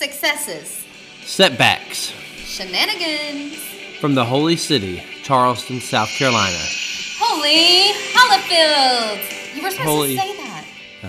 successes, Setbacks shenanigans. from the holy city, Charleston, South Carolina. Holy Hollifield! You were supposed Holy- to say that. Uh,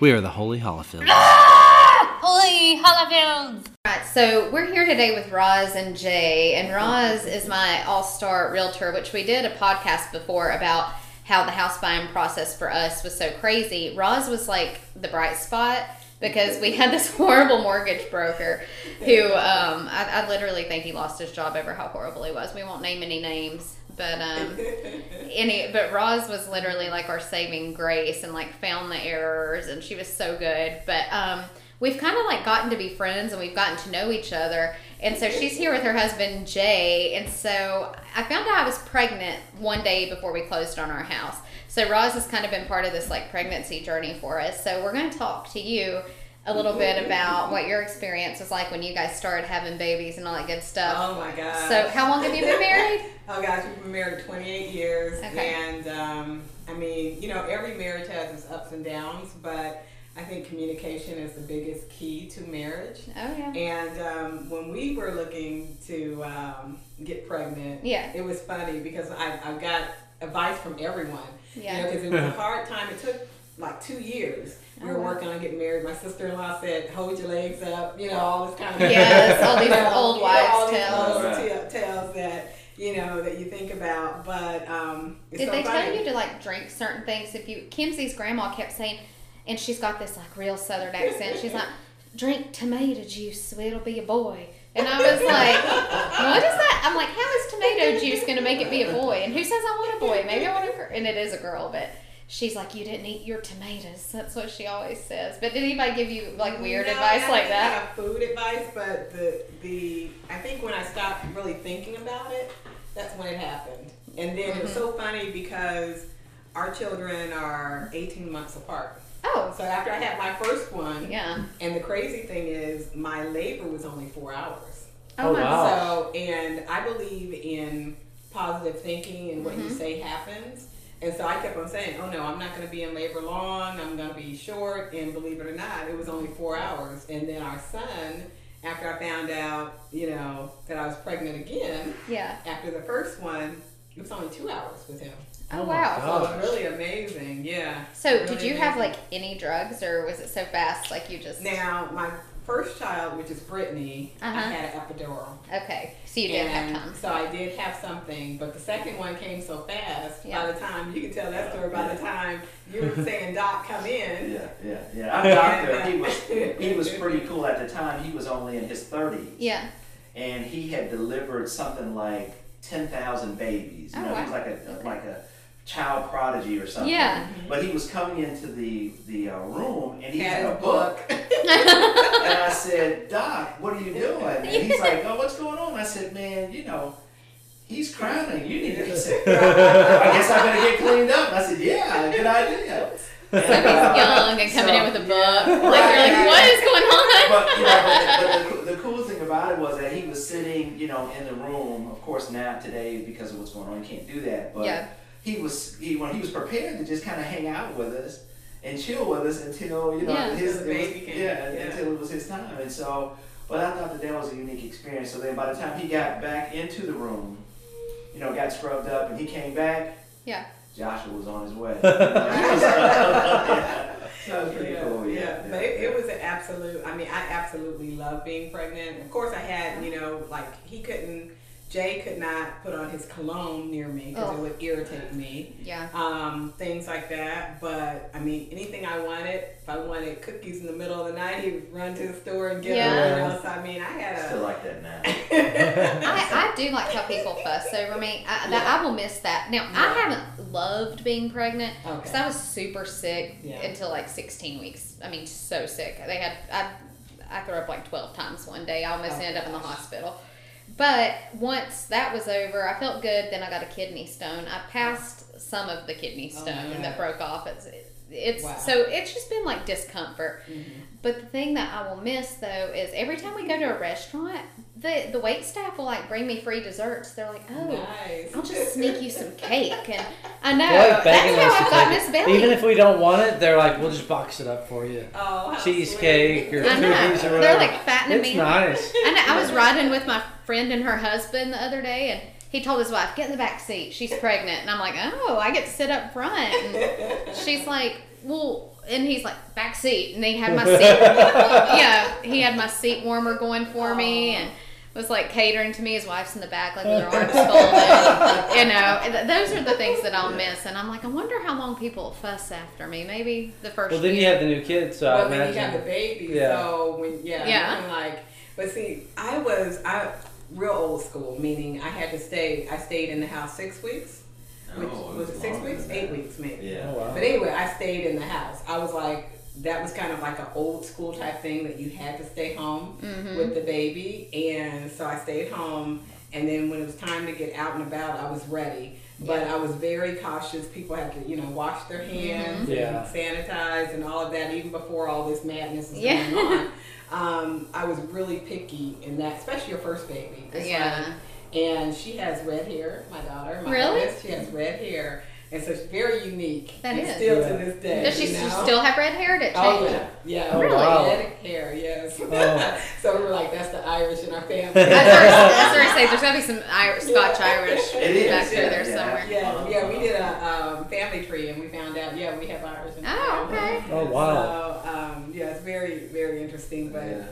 we are the Holy Hollifields. Holy Hollifield! Right, so we're here today with Roz and Jay, and Roz is my all-star realtor, which we did a podcast before about how the house buying process for us was so crazy. Roz was like the bright spot because we had this horrible mortgage broker who um, I, I literally think he lost his job over how horrible he was. We won't name any names, but um, any but Roz was literally like our saving grace and like found the errors and she was so good. But um we've kind of like gotten to be friends and we've gotten to know each other. And so she's here with her husband Jay. And so I found out I was pregnant one day before we closed on our house. So Roz has kind of been part of this like pregnancy journey for us. So we're going to talk to you a little bit about what your experience was like when you guys started having babies and all that good stuff. Oh my god. So how long have you been married? oh gosh, we've been married 28 years, Okay. and um, I mean, you know, every marriage has its ups and downs, but I think communication is the biggest key to marriage. Oh yeah. And um, when we were looking to um, get pregnant, Yeah. it was funny because I, I got advice from everyone. Yeah. You know, because it was a hard time. It took like two years. We Oh, were wow. working on getting married. My sister-in-law said, "Hold your legs up," you know, all this kind of Yes, all these you know, old you know, wives' all these tales. old Right. ta- tales that you know that you think about. But um, it's Did so they funny. tell you to like drink certain things? If you, Kimsey's grandma kept saying, and she's got this like real southern accent. She's like, drink tomato juice, so it'll be a boy. And I was like, what is that? I'm like, how is tomato juice going to make it be a boy? And who says I want a boy? Maybe I want a girl. And it is a girl, but she's like, you didn't eat your tomatoes. That's what she always says. But did anybody give you like weird No, advice I like didn't that? have food advice, but the the I think when I stopped really thinking about it, that's when it happened. And then it was Mm-hmm. so funny because our children are 18 months apart. Oh, So after I had my first one, yeah. and the crazy thing is my labor was only four hours. Oh, Oh, my wow. So, and I believe in positive thinking and what you Mm-hmm. say happens. And so I kept on saying, oh no, I'm not going to be in labor long. I'm going to be short. And believe it or not, it was only four hours. And then our son, after I found out, you know, that I was pregnant again, Yeah. after the first one, it was only two hours with him. Oh, Oh wow. So it was really amazing. Yeah. So, Really did you have like any drugs, or was it so fast, like you just? Now, my first child, which is Brittany, I Uh-huh. had an epidural. Okay, so you didn't and have time. So I did have something, but the second one came so fast. Yeah. By the time you can tell that story, by the time you were saying Doc, come in. Yeah, yeah, yeah. I'm a doctor. He was he was pretty cool at the time. He was only in his 30s, Yeah. and he had delivered something like 10,000 babies. You Oh, know, he was like a like a child prodigy or something. Yeah. But he was coming into the the uh, room, and he Had had a book. And I said, Doc, what are you doing? And he's like, Oh, what's going on? I said, Man, you know, he's crowning. You need to. He said, I guess I better get cleaned up. And I said, Yeah, good idea. So he's uh, young and coming in with a book. Yeah. Like you're like, what is going on? But you know, but, but the, the cool thing about it was that he was sitting, you know, in the room. Of course, now today because of what's going on, you can't do that. But Yeah. he was he when he was prepared to just kind of hang out with us and chill with us until you know Yeah. his Until the it was- came, yeah, yeah. until it was his time. And so, but I thought that that was a unique experience. So then, by the time he got back into the room, you know, got scrubbed up, and he came back. Yeah. Joshua was on his way. yeah. So it was pretty yeah, cool. Yeah, yeah. but it, it was an absolute. I mean, I absolutely love being pregnant. Of course, I had you know, like he couldn't. Jay could not put on his cologne near me because Oh. it would irritate me. Yeah. um, things like that. But I mean, anything I wanted, if I wanted cookies in the middle of the night, he would run to the store and get Yeah. them. Else, I mean, I had a. Still like that now. I, I do like how people fuss over me. I, that, I will miss that. Now, I haven't loved being pregnant because Okay. I was super sick Yeah. until like 16 weeks. I mean, so sick. They had I, I threw up like 12 times one day. I almost Oh, ended up in the hospital. But once that was over, I felt good. Then I got a kidney stone. I passed some of the kidney Oh, stone my that broke off. It's it's Wow. so it's just been like discomfort. Mhm. But the thing that I will miss though is every time we go to a restaurant, the the wait staff will like bring me free desserts. They're like, "Oh, Nice. I'll just sneak you some cake," and I know like that's how I got take Miss. Belly. Even if we don't want it, they're like, we'll just box it up for you. Oh, Cheesecake sweet. or cookies or whatever. they're like fattening It's me. nice. I know. I was riding with my friend and her husband the other day, and he told his wife, "Get in the back seat. She's pregnant." And I'm like, "Oh, I get to sit up front." And she's like, "Well," and he's like, "Back seat," and he had my seat. yeah, he had my seat warmer going for me, and was like catering to me. His wife's in the back, like with her arms folded. You know, those are the things that I'll miss. And I'm like, I wonder how long people fuss after me. Maybe the first. Well, then you have the new kids, so I Well, then you got the baby, Yeah. so when yeah, Yeah. I'm like, but see, I was I real old school, meaning I had to stay. I stayed in the house six weeks. Which, Oh, was it six weeks? Eight weeks, maybe. Yeah. Oh, wow. But anyway, I stayed in the house. I was like, that was kind of like an old school type thing that you had to stay home Mhm. with the baby. And so I stayed home. And then when it was time to get out and about, I was ready. But I was very cautious. People had to, you know, wash their hands Yeah. and sanitize and all of that, even before all this madness was Yeah. going on. Um, I was really picky in that, especially your first baby. Yeah. like- and she has red hair, my daughter. My Really? oldest, she has red hair. And so it's very unique. That and. Still Yeah. to this day. Does she you know? still have red hair? Did it Oh, yeah. Yeah. Oh, really? wow. Red hair, yes. Oh. so we were like, that's the Irish in our family. that's was I say, there's got to be some Irish, Scotch Irish It is, back through yeah, there yeah. somewhere. Yeah, yeah, we did a um, family tree and we found out, yeah, we have Irish in our Oh, family. okay. Oh, wow. So, um, yeah, it's very, very interesting. But Yeah.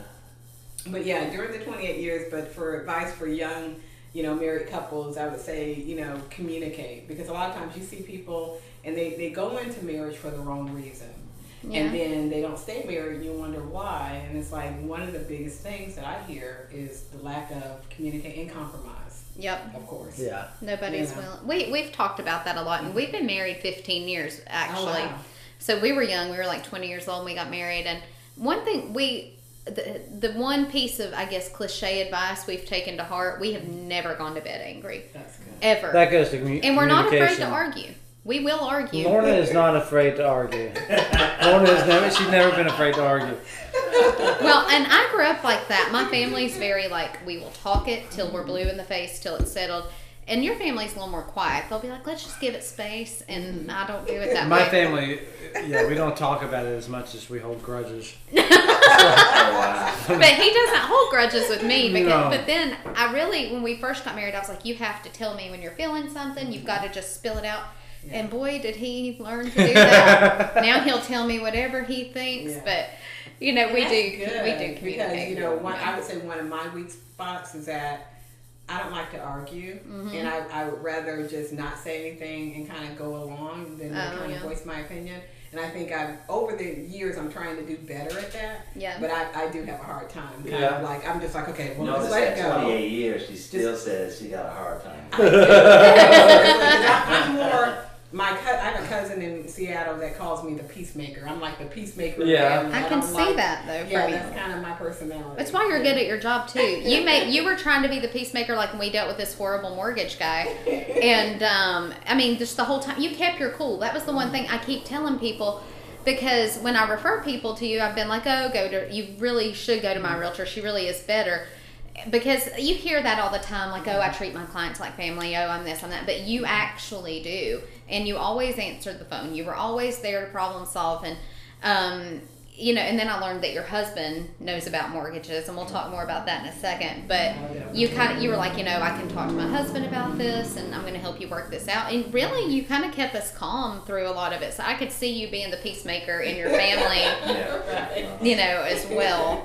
But yeah, during the 28 years, but for advice for young, you know, married couples, I would say, you know, communicate. Because a lot of times you see people and they, they go into marriage for the wrong reason. Yeah. And then they don't stay married and you wonder why. And it's like one of the biggest things that I hear is the lack of communication and compromise, Yep. of course. Yeah. Nobody's Yeah. willing. We we've talked about that a lot, and we've been married 15 years oh, actually. Oh, wow. So we were young. We were like 20 years old. when We got married, and one thing we. The, the one piece of I guess cliche advice we've taken to heart we have never gone to bed angry That's good. ever That goes to commu- and we're not afraid to argue we will argue Lorna is not afraid to argue. Lorna is never. She's never been afraid to argue. well, and I grew up like that. My family's very like we will talk it till we're blue in the face till it's settled. And your family's a little more quiet. They'll be like, let's just give it space, and I don't do it that My way. family, yeah, we don't talk about it as much as we hold grudges. But he doesn't hold grudges with me. Because, No. But then I really, when we first got married, I was like, you have to tell me when you're feeling something. You've got to just spill it out. And boy, did he learn to do that. now he'll tell me whatever he thinks. Yeah. But you know, we That's do good, we do communicate. because you know one, I would say one of my weak spots is that I don't like to argue, Mm-hmm. and I, I would rather just not say anything and kind of go along than Oh, kind yeah. of voice my opinion. And I think I've over the years I'm trying to do better at that. Yeah. But I, I do have a hard time. Kind Yeah. of like I'm just like okay, well Notice just let it that go. 28 years, she still says she got a hard time. I- I'm more. My cou- I have a cousin in Seattle that calls me the peacemaker. I'm like the peacemaker. Yeah. family. I can don't see like- that though Yeah, from you. that's kind of my personality. That's why you're Yeah. good at your job too. You made you were trying to be the peacemaker like when we dealt with this horrible mortgage guy, and um, I mean just the whole time you kept your cool. That was the one thing I keep telling people because when I refer people to you, I've been like, oh, go to you really should go to my realtor. She really is better. Because you hear that all the time, like, oh, I treat my clients like family, oh, I'm this, I'm that. But you actually do. And you always answered the phone. You were always there to problem solve. And, um, you know, and then I learned that your husband knows about mortgages, and we'll talk more about that in a second. But you kind of, you were like, you know, I can talk to my husband about this, and I'm going to help you work this out. And really, you kind of kept us calm through a lot of it. So I could see you being the peacemaker in your family you know, as well.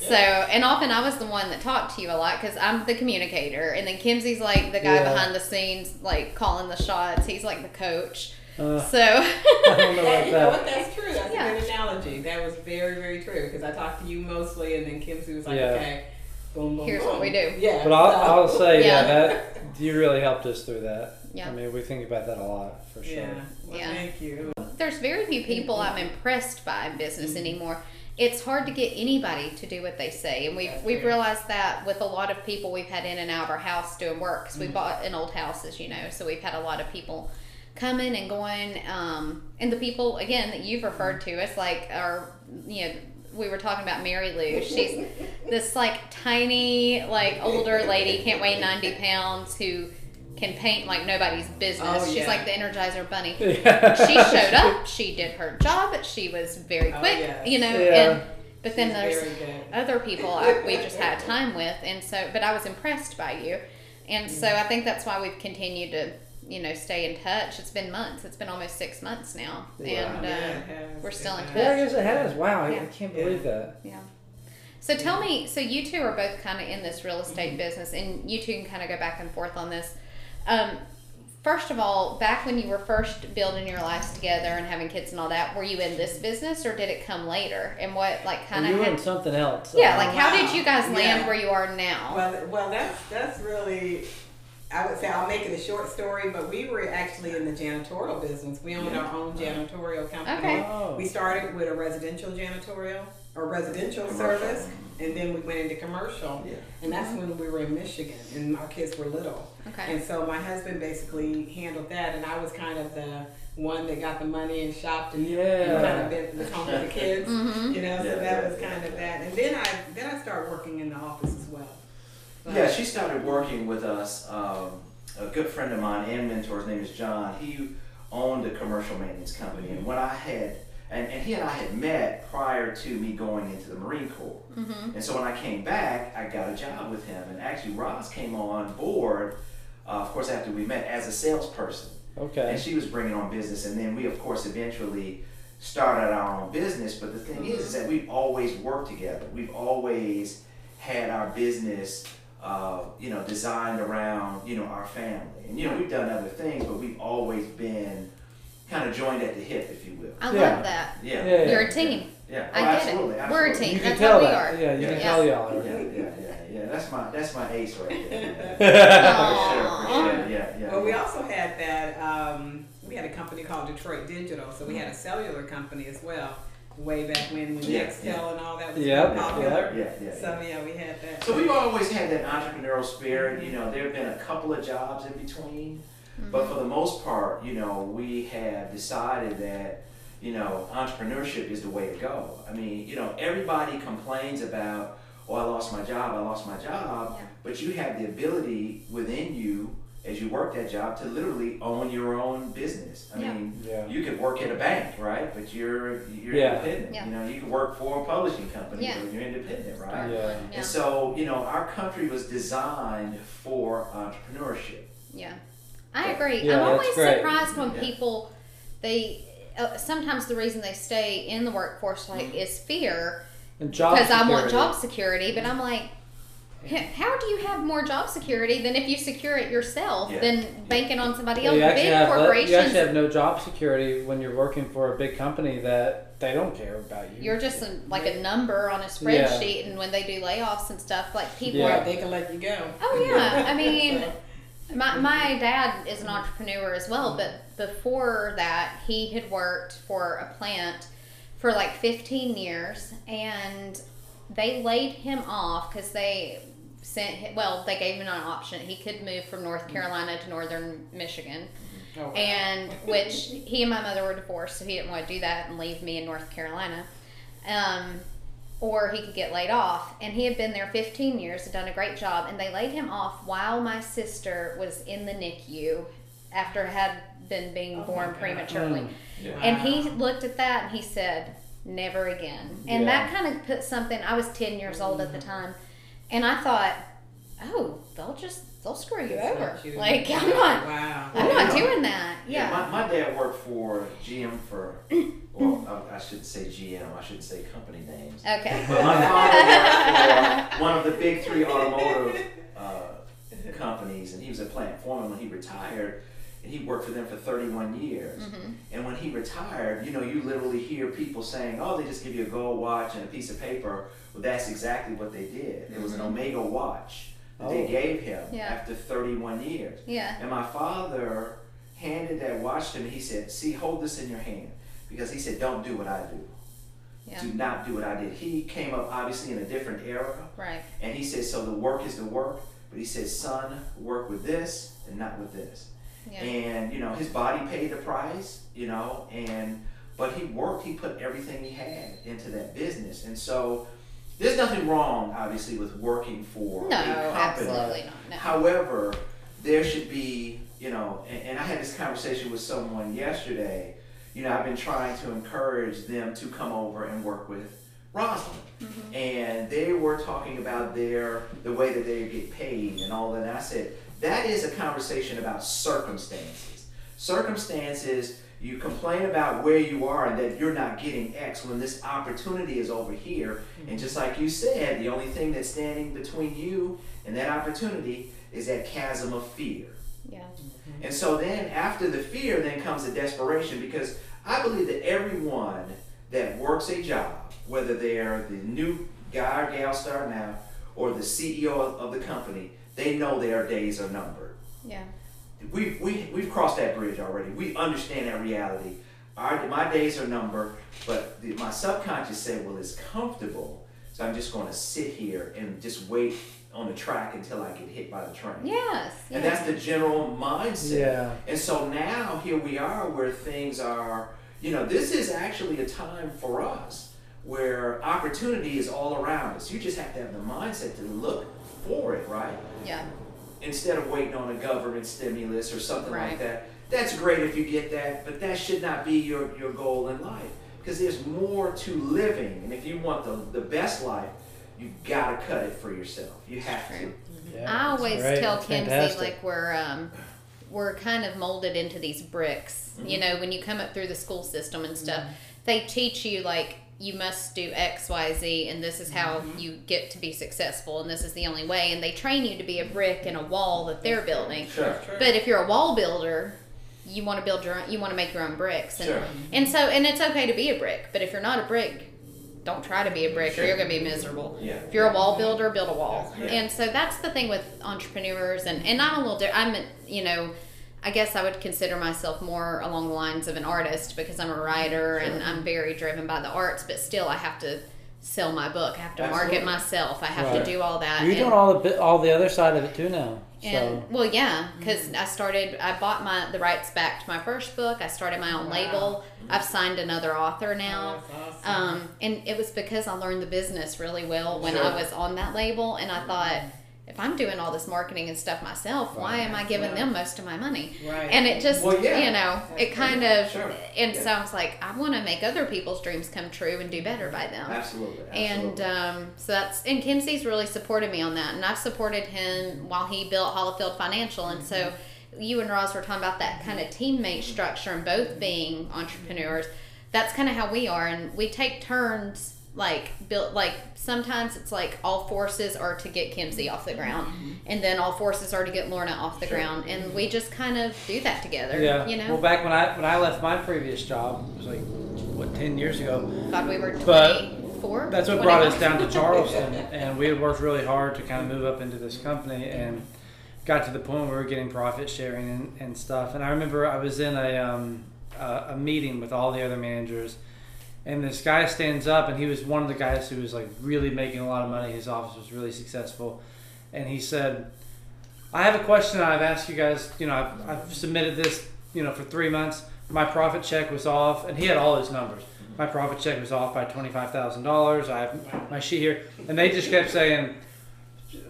So, and often I was the one that talked to you a lot because I'm the communicator, and then Kimsey's like the guy Yeah. behind the scenes, like calling the shots. He's like the coach. Uh, So, I don't know Yeah, about you know what? That's true. That's Yeah. a good analogy. That was very, very true. Because I talked to you mostly, and then Kimsey was like, Yeah. "Okay, boom, boom, Here's boom." what we do. Yeah. But I'll, so- I'll say, yeah. Yeah. that you really helped us through that. Yeah. I mean, we think about that a lot for sure. Yeah. Well, Yeah. Thank you. there's very few people I'm mm-hmm. impressed by in business mm-hmm. anymore. It's hard to get anybody to do what they say, and we've That's we've fair. realized that with a lot of people we've had in and out of our house doing work because we mm-hmm. bought an old house, as you know, so we've had a lot of people coming and going, um, and the people again that you've referred to as like our you know we were talking about Mary Lou. She's this like tiny, like older lady, can't weigh ninety pounds, who can paint like nobody's business. Oh, She's yeah. like the Energizer Bunny. Yeah. She showed up. She did her job. She was very Oh, quick, yes. you know. Yeah. And but then She's there's other people I, we just had time with, and so. But I was impressed by you, and so I think that's why we've continued to, you know, stay in touch. It's been months. It's been almost six months now, Yeah. and Yeah, uh, it has. we're still in touch. Yeah, I guess it has. Wow, I- Yeah. I can't believe that. yeah. So tell me, so you two are both kind of in this real estate business, and you two can kind of go back and forth on this. Um, first of all, back when you were first building your lives together and having kids and all that, were you in this business or did it come later? And what, like, kind you of, were in something else. yeah, like, how did you guys land Yeah. where you are now? Well, well, that's that's really. I would say I'll make it a short story, but we were actually in the janitorial business. We owned our own janitorial company. Okay. Oh. We started with a residential janitorial or residential Commercial. service, and then we went into commercial. Yeah. And that's when we were in Michigan, and our kids were little. Okay. And so my husband basically handled that, and I was kind of the one that got the money and shopped and, Yeah. and kind of been the home with the kids. Mhm. You know, so Yeah, that yeah, was yeah. kind of that. And then I then I started working in the office as well. But- Yeah, she started working with us. Um, a good friend of mine and mentor, his name is John. He owned a commercial maintenance company, and when I had, and, and he and I had met prior to me going into the Marine Corps. Mhm. And so when I came back, I got a job with him, and actually Roz came on board, uh, of course, after we met as a salesperson. Okay. And she was bringing on business, and then we, of course, eventually started our own business. But the thing is, is that we've always worked together. We've always had our business, uh, you know, designed around, you know, our family. And you know, we've done other things, but we've always been kind of joined at the hip, if you will. I Yeah. love that. Yeah. Yeah, yeah. You're a team. Yeah. I Oh, get absolutely, it. We're a team. You can That's tell what we that. are. Yeah, you can Yeah. tell y'all Yeah, yeah, yeah, yeah. That's my that's my ace right there. Aw. For sure, for sure. Yeah, yeah. Well, we also had that. Um, we had a company called Detroit Digital, so we had a cellular company as well. Way back when, when Yeah, Nextel yeah. and all that was Yep, popular. yeah, yeah. So yeah, we had that. So we've always had that entrepreneurial spirit. You know, there have been a couple of jobs in between, mm-hmm. but for the most part, you know, we have decided that you know entrepreneurship is the way to go. I mean, you know, everybody complains about, oh, I lost my job, I lost my job, Yeah. but you have the ability within you as you work that job to literally own your own business. I Yeah. mean, Yeah. you could work at a bank, right? But you're you're Yeah. independent. Yeah. You know, you could work for a publishing company, Yeah. but you're independent, right? Yeah. Yeah. And so, you know, our country was designed for entrepreneurship. Yeah, I agree. Yeah, I'm always great. surprised when Yeah. people they uh, sometimes the reason they stay in the workforce like is fear And job because I want job security, but I'm like. H- How do you have more job security than if you secure it yourself Yeah. than banking on somebody Yeah, else? you Big have corporations, you actually have no job security when you're working for a big company that they don't care about you. you're just a, like a number on a spreadsheet, and when they do layoffs and stuff, like people Yeah. are They can let you go. Oh yeah, I mean, my my dad is an entrepreneur as well, but before that, he had worked for a plant for like 15 years, and they laid him off because they sent him, well, they gave him an option. He could move from North Carolina to Northern Michigan, Oh, wow. and which he and my mother were divorced, so he didn't want to do that and leave me in North Carolina. Um, or he could get laid off. And he had been there 15 years, had done a great job, and they laid him off while my sister was in the NICU after had been being Oh born prematurely. Mm. Yeah. And he looked at that and he said, "Never again." And Yeah. that kind of put something. I was 10 years old at the time, and I thought, "Oh, they'll just they'll screw you It's over." not you. Like I'm not. Wow. I'm not doing that. Yeah, Yeah. my, my dad worked for GM for, well, I, I shouldn't say GM, I shouldn't say company names. Okay. But my father worked for one of the big three automotive uh, companies, and he was a plant foreman when he retired. And he worked for them for 31 years. Mhm. And when he retired, you know, you literally hear people saying, "Oh, they just give you a gold watch and a piece of paper." Well, that's exactly what they did. It was an Omega watch that they Oh. gave him Yeah. after 31 years. Yeah. And my father handed that watch to me. He said, "See, hold this in your hand," because he said, "Don't do what I do. Yeah. Do not do what I did." He came up obviously in a different era, Right. and he said, "So the work is the work," but he said, "Son, work with this and not with this." Yeah. And you know, his body paid the price. You know, and but he worked. He put everything he had into that business, and so there's nothing wrong, obviously, with working for No, a company. absolutely not. No. However, there should be, you know, and, and I had this conversation with someone yesterday. You know, I've been trying to encourage them to come over and work with Rosalind, Mm-hmm. and they were talking about their the way that they get paid and all that. And I said that is a conversation about circumstances. Circumstances. You complain about where you are and that you're not getting X when this opportunity is over here. And just like you said, the only thing that's standing between you and that opportunity is that chasm of fear. Yeah. Mm-hmm. And so then after the fear, then comes the desperation because I believe that everyone that works a job, whether they're the new guy or gal starting out or the CEO of, of the company, they know their days are numbered. Yeah. We've, we, we've crossed that bridge already. We understand that reality. Our, my days are numbered, but the, my subconscious said, well, it's comfortable, so I'm just going to sit here and just wait on the track until I get hit by the train. Yes. And yes. that's the general mindset. Yeah. And so now here we are where things are, you know, this is actually a time for us where opportunity is all around us. You just have to have the mindset to look for it, right? yeah. Instead of waiting on a government stimulus or something Right. like that. That's great if you get that, but that should not be your, your goal in life. Because there's more to living. And if you want the, the best life, you've got to cut it for yourself. You have to. True. Yeah, I always great. tell That's Kimsey fantastic. like we're um, we're kind of molded into these bricks. Mm-hmm. You know, when you come up through the school system and stuff, they teach you like you must do X, Y, Z, and this is how Mm-hmm. you get to be successful, and this is the only way. And they train you to be a brick in a wall that they're building. Sure. But if you're a wall builder, you want to build your own, you want to make your own bricks. And, Sure. and so, and it's okay to be a brick, but if you're not a brick, don't try to be a brick or you're going to be miserable. Yeah. If you're a wall builder, build a wall. Yeah. And so that's the thing with entrepreneurs and, and I'm a little different. I'm, you know, I guess I would consider myself more along the lines of an artist because I'm a writer and I'm very driven by the arts, but still I have to sell my book. I have to market myself. I have Right. to do all that. You're And- doing all the bit, all the other side of it too now. and So well, yeah, because I started. I bought my the rights back to my first book. I started my own Wow. label. I've signed another author now. That's awesome. Um, and it was because I learned the business really well when Sure. I was on that label, and I thought, if I'm doing all this marketing and stuff myself, why am I giving them most of my money? right. And it just, Well, yeah. you know, it kind of, Sure. and Yeah. so I was like, I want to make other people's dreams come true and do better by them. Absolutely. And um, so that's and Kimsey's really supported me on that, and I've supported him while he built Hollifield Financial, and so mm-hmm. you and Roz were talking about that mm-hmm. kind of teammate mm-hmm. structure and both being entrepreneurs. That's kind of how we are, and we take turns. Like built, like sometimes it's like all forces are to get Kimsey off the ground, and then all forces are to get Lorna off the Sure. ground, and we just kind of do that together. yeah. you know. Well, back when I when I left my previous job, it was like what ten years ago. God, we were twenty four. That's what brought us down to Charleston, and we had worked really hard to kind of move up into this company, and got to the point where we were getting profit sharing and, and stuff. And I remember I was in a um, a, a meeting with all the other managers, and this guy stands up, and he was one of the guys who was like really making a lot of money. His office was really successful, and he said, "I have a question. I've asked you guys. You know, I've, I've submitted this. You know, for three months. My profit check was off, and he had all his numbers." my profit check was off by twenty-five thousand dollars. I have my sheet here, and they just kept saying,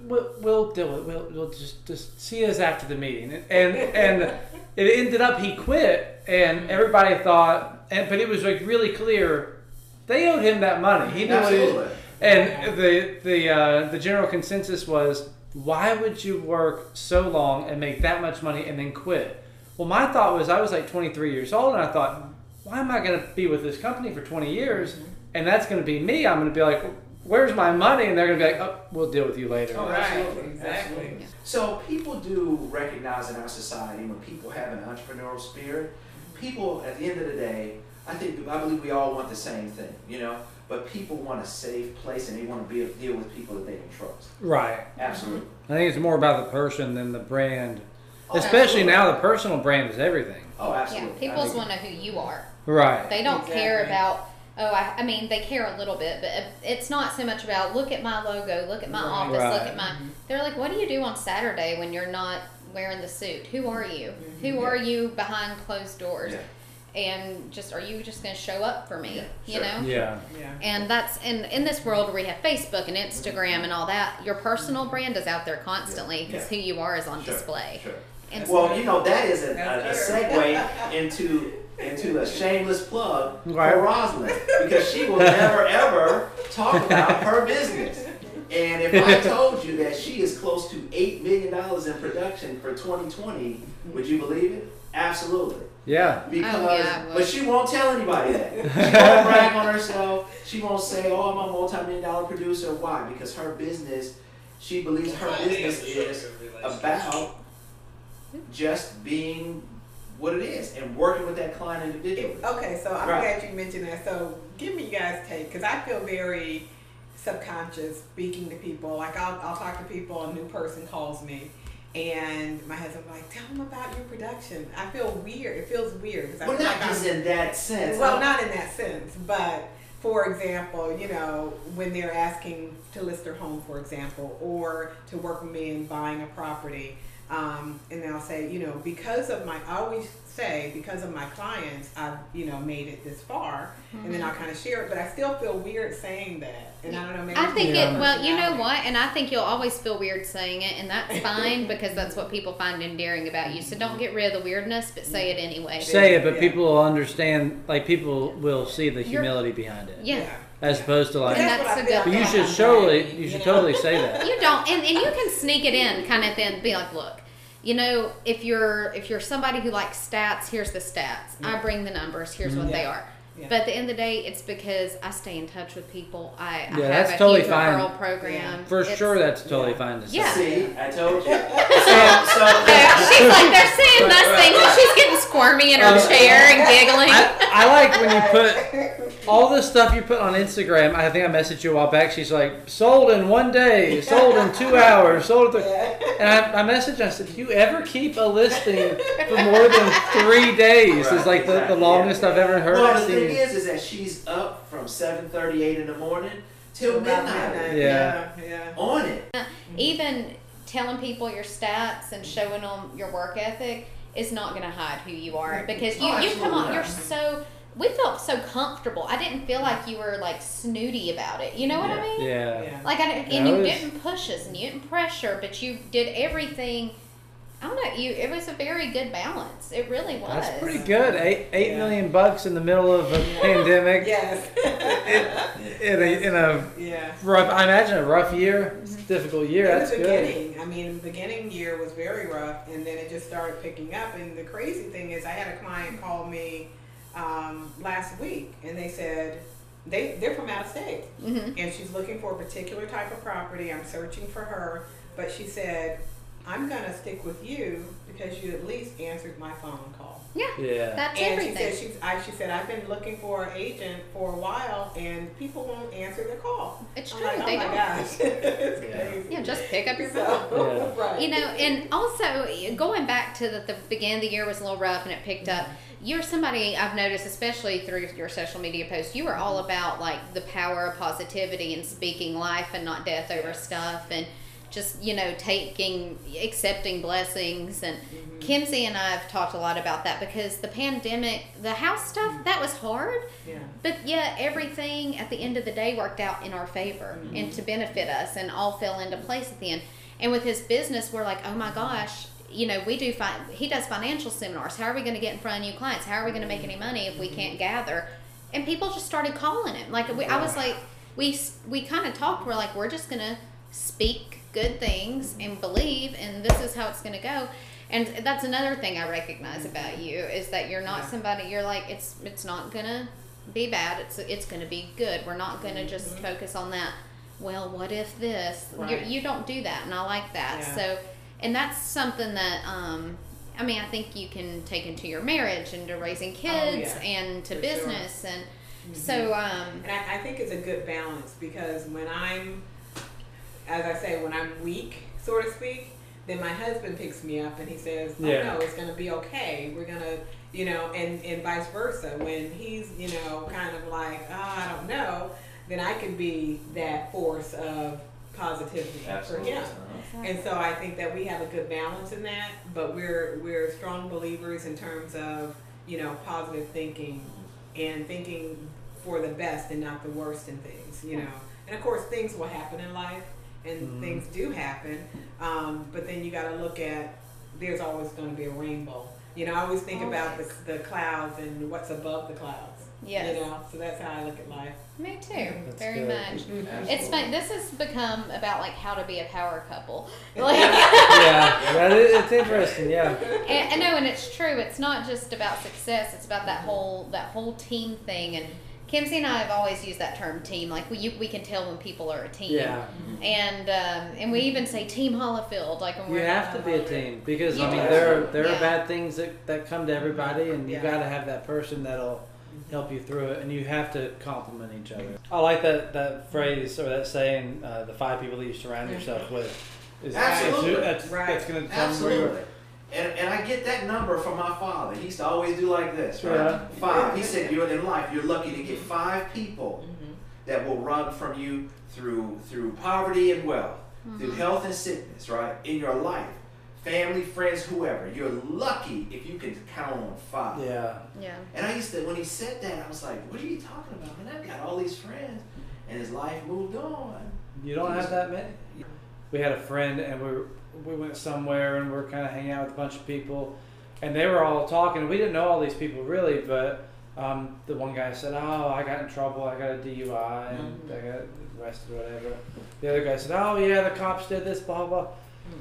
"We'll, we'll do it. We'll, we'll just just see us after the meeting." and And and it ended up he quit, and everybody thought, and but it was like really clear they owed him that money. He knew what he was, Absolutely. and the the uh, the general consensus was, why would you work so long and make that much money and then quit? Well, my thought was I was like 23 years old, and I thought, why am I going to be with this company for 20 years, and that's going to be me? I'm going to be like, where's my money? And they're going to be like, oh, we'll deal with you later. Oh, Right, absolutely, exactly. absolutely. So people do recognize in our society when people have an entrepreneurial spirit, people at the end of the day, I think I believe we all want the same thing, you know. But people want a safe place and they want to be deal with people that they can trust. Right. Absolutely. I think it's more about the person than the brand. Oh, Especially absolutely. now, the personal brand is everything. Oh, absolutely. I people just want to know who you are. Right. They don't care about. Oh, I, I mean, they care a little bit, but it's not so much about look at my logo, look at my Right. office, look at my. They're like, what do you do on Saturday when you're not wearing the suit? Who are you? Mm-hmm. Who are you behind closed doors? Yeah. and just are you just going to show up for me? Yeah, you sure. know. Yeah. Yeah. And that's in in this world where we have Facebook and Instagram and all that. Your personal mm-hmm. brand is out there constantly because Yeah. who you are is on Sure, display. Sure. And Well, you know that is a, a, a segue into into a shameless plug Right. for Rosalind because she will never ever talk about her business. And if I told you that she is close to eight million dollars in production for 2020, would you believe it? Absolutely. Yeah. Because, Oh, yeah, but she won't tell anybody that. She won't brag on herself. She won't say, "Oh, I'm a multi-million dollar producer." Why? Because her business, she believes her business is about just being what it is and working with that client individually. Okay, so I'm Right. glad you mentioned that. So give me you guys take because I feel very subconscious speaking to people. Like I'll, I'll talk to people, a new person calls me, and my husband will be like, "Tell them about your production." I feel weird. It feels weird Well, not like just I'm, in that sense. well, not in that sense, but for example, you know, when they're asking to list their home, for example, or to work with me in buying a property, um, and I'll say, you know, because of my, I always say, because of my clients, I've, you know, made it this far, and then I'll kind of share it, but I still feel weird saying that, and I don't know, maybe I think it. Well, you know what, and I think you'll always feel weird saying it, and that's fine because that's what people find endearing about you. So don't get rid of the weirdness, but say it anyway. Say it, but Yeah. people will understand. Like people will see the You're- humility behind it, Yeah. As opposed to like. And That's that's what I a feel good But you should I'm surely, you should know? totally say that. You don't, and, and you can sneak it in, kind of then be like, look, you know, if you're if you're somebody who likes stats, here's the stats. I bring the numbers. Here's what mm-hmm. they are. Yeah. But at the end of the day, it's because I stay in touch with people. I, I Yeah, have that's a totally huge fine. referral program. For It's- sure, that's totally Yeah. fine to say. Yeah. See, I told you. So, so she's like they're saying nothing. She's getting squirmy in her Uh, chair and giggling. I, I like when you put all the stuff you put on Instagram. I think I messaged you a while back. She's like, sold in one day, sold in two hours, sold in. Th-. And I, I messaged. I said, "Do you ever keep a listing for more than three days?" Right, It's like the, the longest yeah. I've ever heard. well, I've the seen thing is, is that she's up from 7:38 in the morning till midnight midnight. Yeah. yeah, yeah. on it. Uh, even telling people your stats and showing them your work ethic is not going to hide who you are because you, Oh, you come on. You're so. We felt so comfortable. I didn't feel like you were like snooty about it. You know what I mean? Yeah. Yeah. Like I didn't, and it you was- didn't push us and you didn't pressure, but you did everything. I don't know. You it was a very good balance. It really was. That's pretty good. Eight eight Yeah. million bucks in the middle of a pandemic. Yes. In a, in a yeah. rough, I imagine a rough year, it's a difficult year. In That's the good. beginning, I mean, the beginning year was very rough, and then it just started picking up. And the crazy thing is, I had a client call me um, last week, and they said they they're from out of state, hmm and she's looking for a particular type of property. I'm searching for her, but she said, "I'm gonna stick with you because you at least answered my phone call." Yeah. Yeah. That's And she said she's I, she said I've been looking for an agent for a while, and people won't answer the call. It's I'm true. like, oh they my don't. gosh, it's Yeah. crazy. Yeah, just pick up your phone. So, right. You know, and also going back to the, the beginning of the year was a little rough and it picked up. You're somebody I've noticed, especially through your social media posts, you are all about like the power of positivity and speaking life and not death over stuff and just, you know, taking, accepting blessings. And Mm-hmm. Kenzie and I have talked a lot about that because the pandemic, the house stuff, mm. that was hard. yeah. But yeah everything at the end of the day worked out in our favor mm-hmm. and to benefit us, and all fell into place at the end. And with his business, we're like, oh my gosh, you know, we do. Fi- he does financial seminars. How are we going to get in front of new clients? How are we going to make any money if we mm-hmm. can't gather? And people just started calling him. Like we, I was like, we we kind of talked. We're like, we're just going to speak good things and believe, and this is how it's going to go. And that's another thing I recognize about you is that you're not Yeah. somebody. You're like, it's it's not gonna be bad. It's it's gonna be good. We're not gonna just Mhm. focus on that. Well, what if this? Right. You, you don't do that, and I like that. Yeah. So, and that's something that um, I mean, I think you can take into your marriage and to raising kids Oh, yeah. and to For sure. business, and so um, And I, I think it's a good balance because when I'm, as I say, when I'm weak, so to speak, then my husband picks me up and he says, "Oh Yeah. no, it's going to be okay. We're going to, you know," and and vice versa. When he's, you know, kind of like, oh, I don't know," then I can be that force of positivity for him. Uh-huh. And so I think that we have a good balance in that, but we're we're strong believers in terms of you know, positive thinking and thinking for the best and not the worst in things, you know. And of course, things will happen in life, and Mhm. things do happen. Um, but then you got to look at there's always going to be a rainbow. You know, I always think about the, the clouds and what's above the clouds. Yes. You know, so that's how I look at life. Me too, That's very good. much. Absolutely. It's fun. This has become about like how to be a power couple. Like, yeah, that is, it's interesting. Yeah, and, and no, and it's true. It's not just about success. It's about that whole that whole team thing. And Kimsey and I have always used that term team. Like we you, we can tell when people are a team. yeah. And um, and we even say Team Hollifield. Like when You we're have to be a team because I mean do. there there Yeah. are bad things that, that come to everybody, and you Yeah. got to have that person that'll help you through it, and you have to complement each other. I like that that phrase or that saying, uh, "The five people that you surround yourself with." Is Absolutely. That's, Right. that's going to tell them where Absolutely. you're. And, and I get that number from my father. He used to always do like this, right? Yeah. Five. He said, "You're in life. You're lucky to get five people Mm-hmm. that will run from you through through poverty and wealth, through health and sickness, right? In your life, family, friends, whoever. You're lucky if you can count on five. Yeah. yeah. And I used to, when he said that, I was like, "What are you talking about, man? I've got all these friends." And his life moved on. You don't have that many. We had a friend, and we were, we went somewhere, and we are kind of hanging out with a bunch of people, and they were all talking. We didn't know all these people really, but um, the one guy said, "Oh, I got in trouble. I got a DUI, and I got arrested, or whatever." The other guy said, "Oh yeah, the cops did this, blah blah."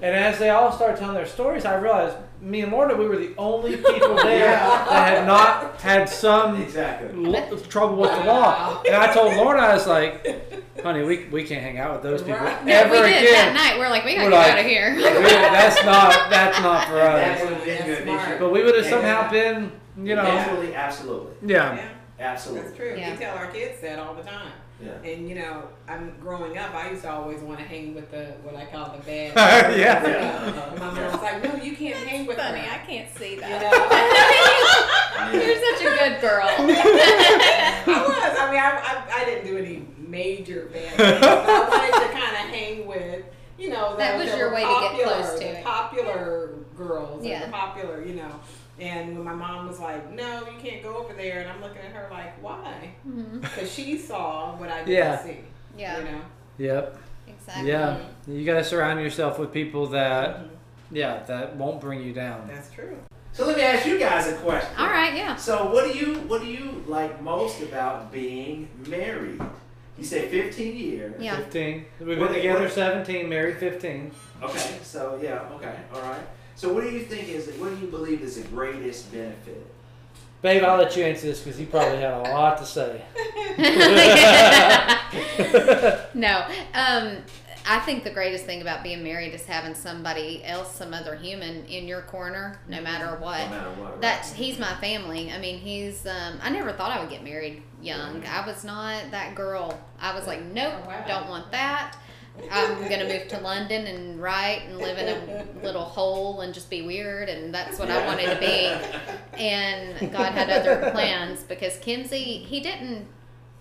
And as they all started telling their stories, I realized me and Lorna, we were the only people there Yeah. that had not had some Exactly. l- trouble with the law. And I told Lorna, I was like, honey, we, we can't hang out with those people Right. No, ever we did again. that night. We're like, we gotta We're get like- out of here. Really, that's not that's not for us. would have been good. That's didn't you? But we would have Yeah. somehow been, you know, Absolutely, absolutely, yeah. Yeah, absolutely. that's true. Yeah. We tell our kids that all the time. Yeah. And you know, I'm growing up. I used to always want to hang with the what I call the bad. Yeah. And my mom was like, "No, you can't hang with Funny, her." I can't see You that. know? You're such a good girl. I was. I mean, I, I, I didn't do any major bad things. but I wanted to kind of hang with, you know, That was your were way to get popular, close to the it. popular girls, Yeah. the popular, you know. And when my mom was like, "No, you can't go over there," and I'm looking at her like, "Why?" Because she saw what I didn't Yeah. see. Yeah, You know. Yep. exactly. Yeah. You got to surround yourself with people that, Mhm. yeah, that won't bring you down. That's true. So let me ask you guys a question. All right, yeah. So what do you what do you like most about being married? You said 15 years. Yeah. 15. We've What- been together what- 17, married 15. Okay. So yeah. Okay. All right. So what do you think is what do you believe is the greatest benefit? Babe, I'll let you answer this because you probably had a lot to say. no, um, I think the greatest thing about being married is having somebody else, some other human, in your corner, no matter what. No matter what. right? That's he's my family. I mean, he's. Um, I never thought I would get married young. I was not that girl. I was like, nope, Oh, wow. don't want that. I'm gonna move to London and write and live in a little hole and just be weird, and that's what I wanted to be. And God had other plans because Kimsey, he didn't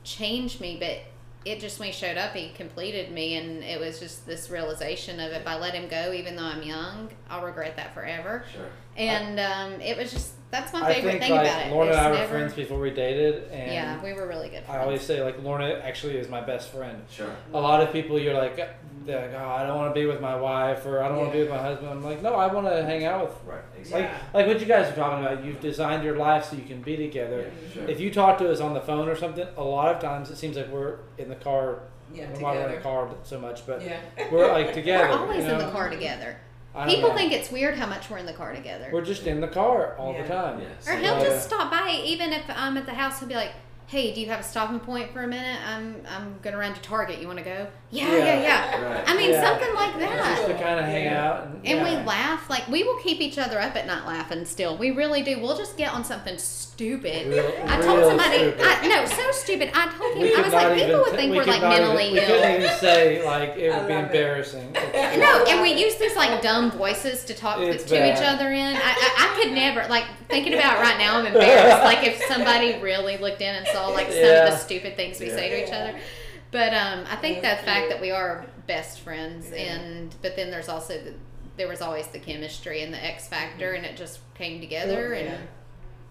change me, but it just when he showed up, he completed me, and it was just this realization of if I let him go, even though I'm young, I'll regret that forever. Sure. And um, it was just that's my I favorite think thing like about it. Lorna and It's I were never- friends before we dated, and Yeah, we were really good. I always say like Lorna actually is my best friend. Sure. A lot of people you're like, they're like, oh, I don't want to be with my wife or I don't want to be with my husband. I'm like, no, I want to hang out with. Right. Exactly. Yeah. like what you guys are talking about. You've designed your life so you can be together. Yeah, Sure. If you talk to us on the phone or something, a lot of times it seems like we're in the car. Yeah, Well, we're in the car so much, but Yeah. we're like together. We're always you in the car together. I People know. think it's weird how much we're in the car together. we're just in the car all Yeah. the time. Yes. Or he'll Yeah. just uh, stop by, even if I'm at the house. He'll be like, "Hey, do you have a stopping point for a minute? I'm I'm gonna run to Target. You want to go? Yeah, Yeah. yeah, yeah. Right. I mean, Yeah. something like Just that. to kind of hang Yeah. out. And, And yeah. we laugh like we will keep each other up at night laughing. Still, we really do. We'll just get on something stupid. Real- I told somebody. I, no, so stupid. I told We him, I was like, people even would think we we're like not even- mentally we ill. couldn't even say like it would be love it. embarrassing. No, and we use these like dumb voices to talk It's to bad. each other in. I, I, I could never like thinking about it right now. I'm embarrassed. like if somebody really looked in and saw like some of the stupid things we Yeah. say to each other. But um, I think the fact that we are best friends, Yeah. and but then there's also the, there was always the chemistry and the X factor, and it just came together. Yeah. And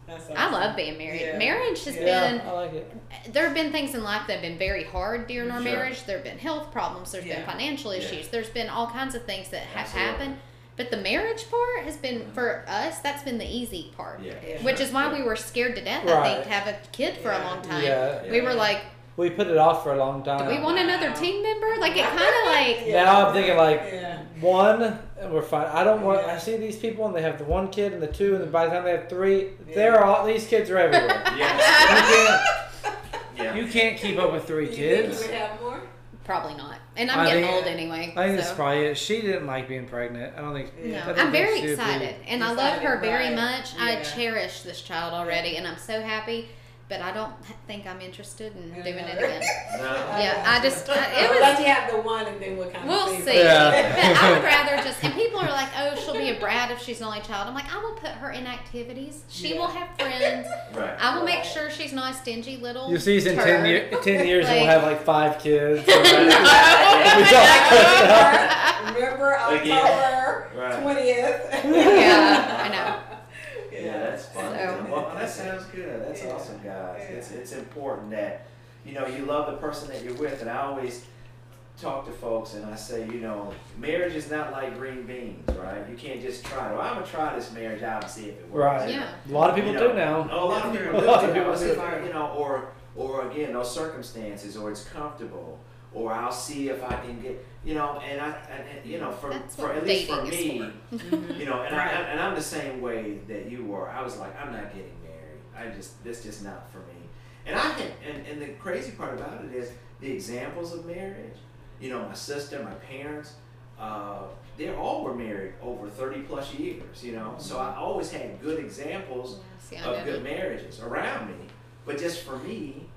That's I love being married. Yeah. Marriage has Yeah. been I like it. there have been things in life that have been very hard during our Sure. marriage. There have been health problems. There's Yeah. been financial Yeah. issues. There's been all kinds of things that have Absolutely. happened. But the marriage part has been for us. That's been the easy part, Yeah. Yeah. which is why we were scared to death. I think to have a kid for a long time. Yeah. We were Yeah. like, We put it off for a long time. do we want another team member? Like it kind of like Yeah. Now I'm thinking like Yeah. one, and we're fine. I don't want. Yeah. I see these people, and they have the one kid and the two, and then by the time they have three, Yeah. they're all these kids are everywhere. Yeah. yeah. you can't keep up with three You think kids. you would have more? probably not. And I'm I getting think- old anyway. I think so. that's probably it. She didn't like being pregnant. I don't think. Yeah. No, think I'm very she would be- excited, and I love her very right. much. I cherish this child already, and I'm so happy. But I don't think I'm interested in Yeah. doing it again. No. Yeah, I just- I- it I'll was- let you have the one, and then we'll kind of. We'll of see. Yeah. But I would rather just. And people are like, "Oh, she'll be a brat if she's an only child." I'm like, I will put her in activities. She Yeah. will have friends. Right. I will make sure she's not a stingy little. You see, in ten, turd. year, ten years, and we'll have like five kids. Remember Again. October Right. twentieth. Yeah, I know. Yeah, that's fun. So- Well, that sounds good. That's Yeah. awesome, guys. Yeah. It's it's important that you know you love the person that you're with, and I always talk to folks and I say, you know, marriage is not like green beans, right? You can't just try. Well, I'm gonna try this marriage out and see if it works. Right. Yeah. A lot of people You know, do now. Oh, a lot of people do. A lot of people see do. if I, you know, or or again, those circumstances, or it's comfortable, or I'll see if I can get, you know, and I, and, and, you know, for That's for at least for me, Mm-hmm. you know, and Right. I, and I'm the same way that you were. I was like, I'm not getting married. I just this just not for me. And I had, and, and the crazy part about it is the examples of marriage. You know, my sister, my parents, uh, they all were married over 30 plus years. You know, so I always had good examples See, of know good marriages around me. But just for me,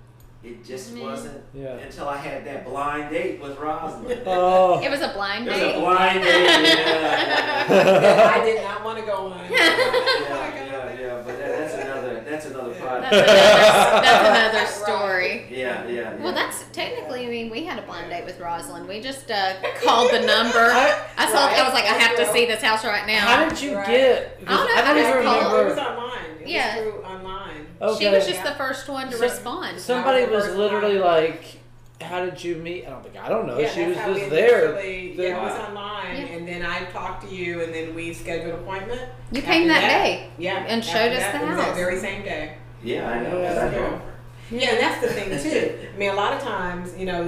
it just Mhm. wasn't Yeah. until I had that blind date with Rosalind. Oh. It was a blind It was date. a blind date. Yeah. I did not want to go on. yeah, yeah, yeah, but that, that's another that's another Yeah. That's another, that's another story. Yeah, yeah, yeah. Well, that's technically. I mean, we had a blind date with Rosalind. We just uh, called the number. I, I- saw. I was like, I have to see this house right now. How did you Right. get? I don't know, I don't I even just. It was remember. online. It Yeah. was through online. Okay. She was just the first one to So- respond. Somebody was was the first literally like, "How did you meet?" I don't think I don't know. Yeah, she was just we there. initially- The- Yeah, it was online, Yeah. and then I talked to you, and then we scheduled an appointment. You came After that day. Yeah, and showed us that, the house that very same day. yeah, I know. 'cause Yeah. I know her. Yeah, and that's the thing too. I mean, a lot of times, you know,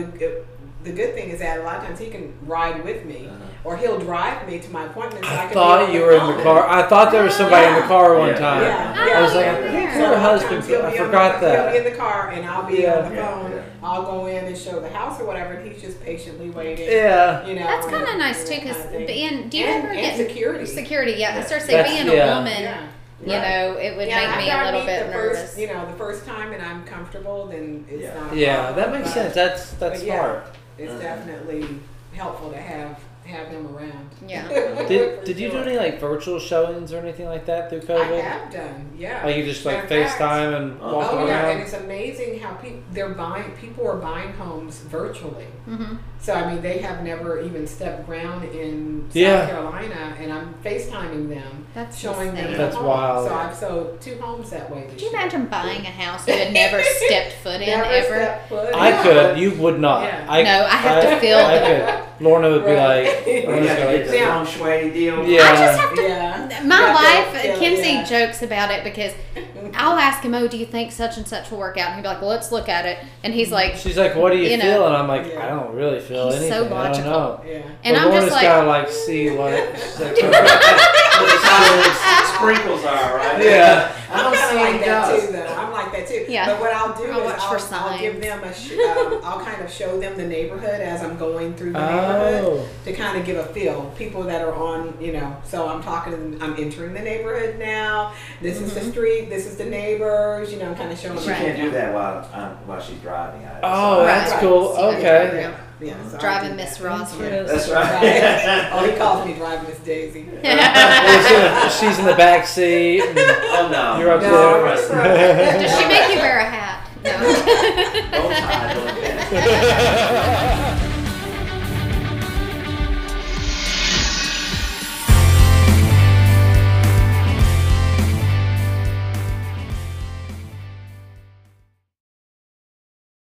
the, the good thing is that a lot of times he can ride with me, Uh-huh. or he'll drive me to my appointment. So I, I can thought you were in the car. I thought there was somebody in the car one Yeah. time. Yeah, yeah. I was like, you I were think there. your So a lot of husband. I be on forgot the, He'll be in the car, and I'll be Yeah. on the phone. yeah. I'll go in and show the house or whatever, and he's just patiently waiting. Yeah. You know, That's kind of nice too, because being. Do you and, ever and get security? security? Yeah, I started to say That's- being a woman. Yeah. You Right. know, it would yeah, make me a little bit the nervous. First, you know, the first time and I'm comfortable, then it's Yeah. not. Yeah, problem. that makes But sense. That's that's yeah. smart. It's Uh-huh. definitely helpful to have have them around. Yeah. Did Did you do any like virtual showings or anything like that through COVID? I COVID? have done, yeah. Like you just like Matter of fact- FaceTime and Oh, around. Oh yeah, and it's amazing how people they're buying. People are buying homes virtually. hmm So I mean, they have never even stepped ground in South Yeah. Carolina, and I'm FaceTiming them, That's showing them insane. the That's home. wild. So I've sold two homes that way. This Could you year. imagine buying a house you had never stepped foot in Never ever? foot. I Yeah. could. You would not. Yeah. I, No, I have to I, feel I the- could. Lorna would be Right. like, We I'm got just gonna get the feng shui deal. Yeah. I just have to. Yeah. My Yeah, wife, yeah, Kimsey yeah. jokes about it because I'll ask him, "Oh, do you think such and such will work out?" And he'll be like, "Well, let's look at it." And he's like, She's like, "What do you, You know. feel?" And I'm like, Yeah. "I don't really feel He's so anything. I don't know." Yeah. and but I'm Lorna's just like, gotta like see what. she's like, That's how the sprinkles are, right? Yeah. I don't see like any that does. too, though. I'm like that too. Yeah. But what I'll do I'll for I'll, I'll give them a. Sh- um, I'll kind of show them the neighborhood as I'm going through the neighborhood oh, to kind of give a feel. People that are on, you know. So I'm talking. to them, I'm entering the neighborhood now. This is the street. This is the neighbors. You know, I'm kind of showing. She them can't do that while um, while she's driving. I oh, Right. that's Right. cool. So Okay. Yeah. Yeah. So driving Miss that. Rosalind. Yes. That's Right. right. oh, he calls me driving Miss Daisy. Well, she's in the back seat. oh no. You're up No, there. right. Does she make you wear a hat? No. Bow